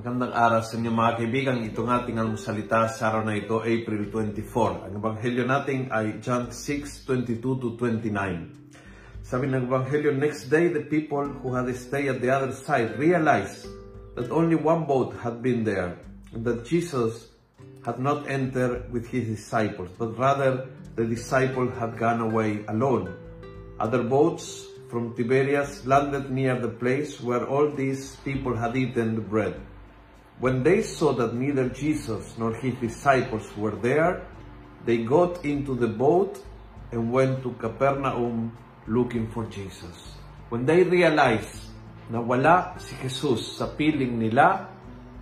magandang araw sa inyo mga kaibigan. Ito nga ating salita sa araw na ito, April 24. Ang ebanghelyo natin ay John 6:22 to 29. Sabi ng ebanghelyo, next day the people who had stayed at the other side realized that only one boat had been there and that Jesus had not entered with his disciples, but rather the disciple had gone away alone. Other boats from Tiberias landed near the place where all these people had eaten the bread. When they saw that neither Jesus nor his disciples were there, they got into the boat and went to Capernaum looking for Jesus. When they realized na wala si Jesus sa piling nila,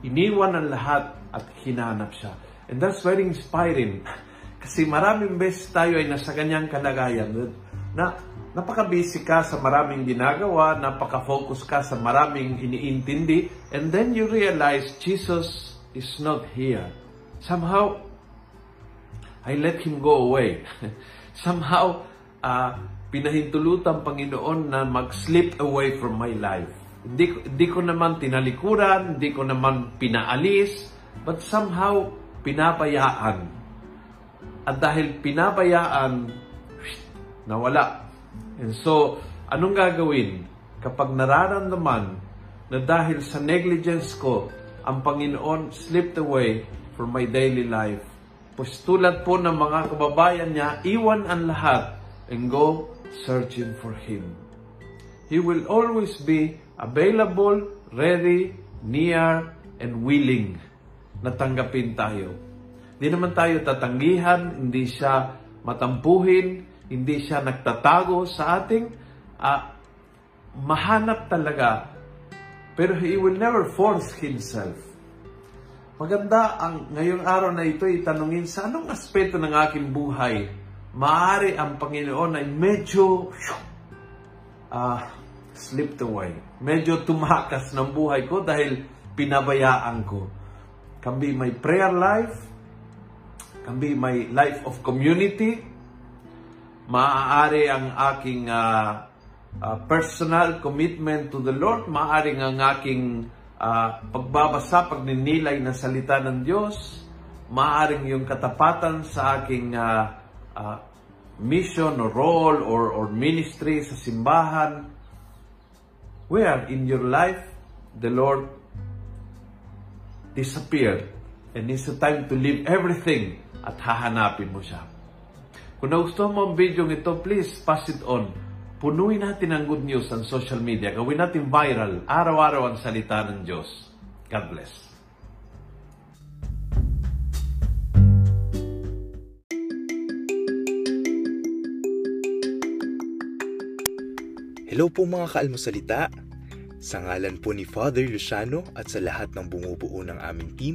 iniwan ang lahat at hinanap siya. And that's very inspiring. Kasi maraming beses tayo ay nasa ganyang kalagayan na napaka-busy ka sa maraming ginagawa, napaka-focus ka sa maraming iniintindi, and then you realize Jesus is not here. Somehow, I let Him go away. Somehow, uh, pinahintulutan Panginoon na mag-slip away from my life. Hindi, hindi ko naman tinalikuran, hindi ko naman pinaalis, but somehow, pinabayaan. At dahil pinabayaan, nawala And so, anong gagawin kapag nararamdaman na dahil sa negligence ko, ang Panginoon slipped away from my daily life? Pues tulad po ng mga kababayan niya, iwan ang lahat and go searching for Him. He will always be available, ready, near, and willing na tanggapin tayo. Hindi naman tayo tatanggihan, hindi siya matampuhin, hindi siya nagtatago sa ating uh, mahanap talaga. Pero He will never force Himself. Maganda ang ngayong araw na ito itanungin sa anong aspeto ng aking buhay maaari ang Panginoon ay medyo uh, slipped away. Medyo tumakas ng buhay ko dahil pinabayaan ko. Can be my prayer life, can be my life of community, maaari ang aking uh, uh, personal commitment to the Lord, maaari ang aking uh, pagbabasa, pagninilay ng salita ng Diyos, maaring yung katapatan sa aking uh, uh, mission or role or, or ministry sa simbahan. Where in your life the Lord disappeared and it's a time to leave everything at hahanapin mo siya. Kung nagustuhan mo ang video ito, please pass it on. Punuin natin ang good news sa social media. Gawin natin viral. Araw-araw ang salita ng Diyos. God bless. Hello po mga kaalmosalita. Sa ngalan po ni Father Luciano at sa lahat ng bumubuo ng aming team,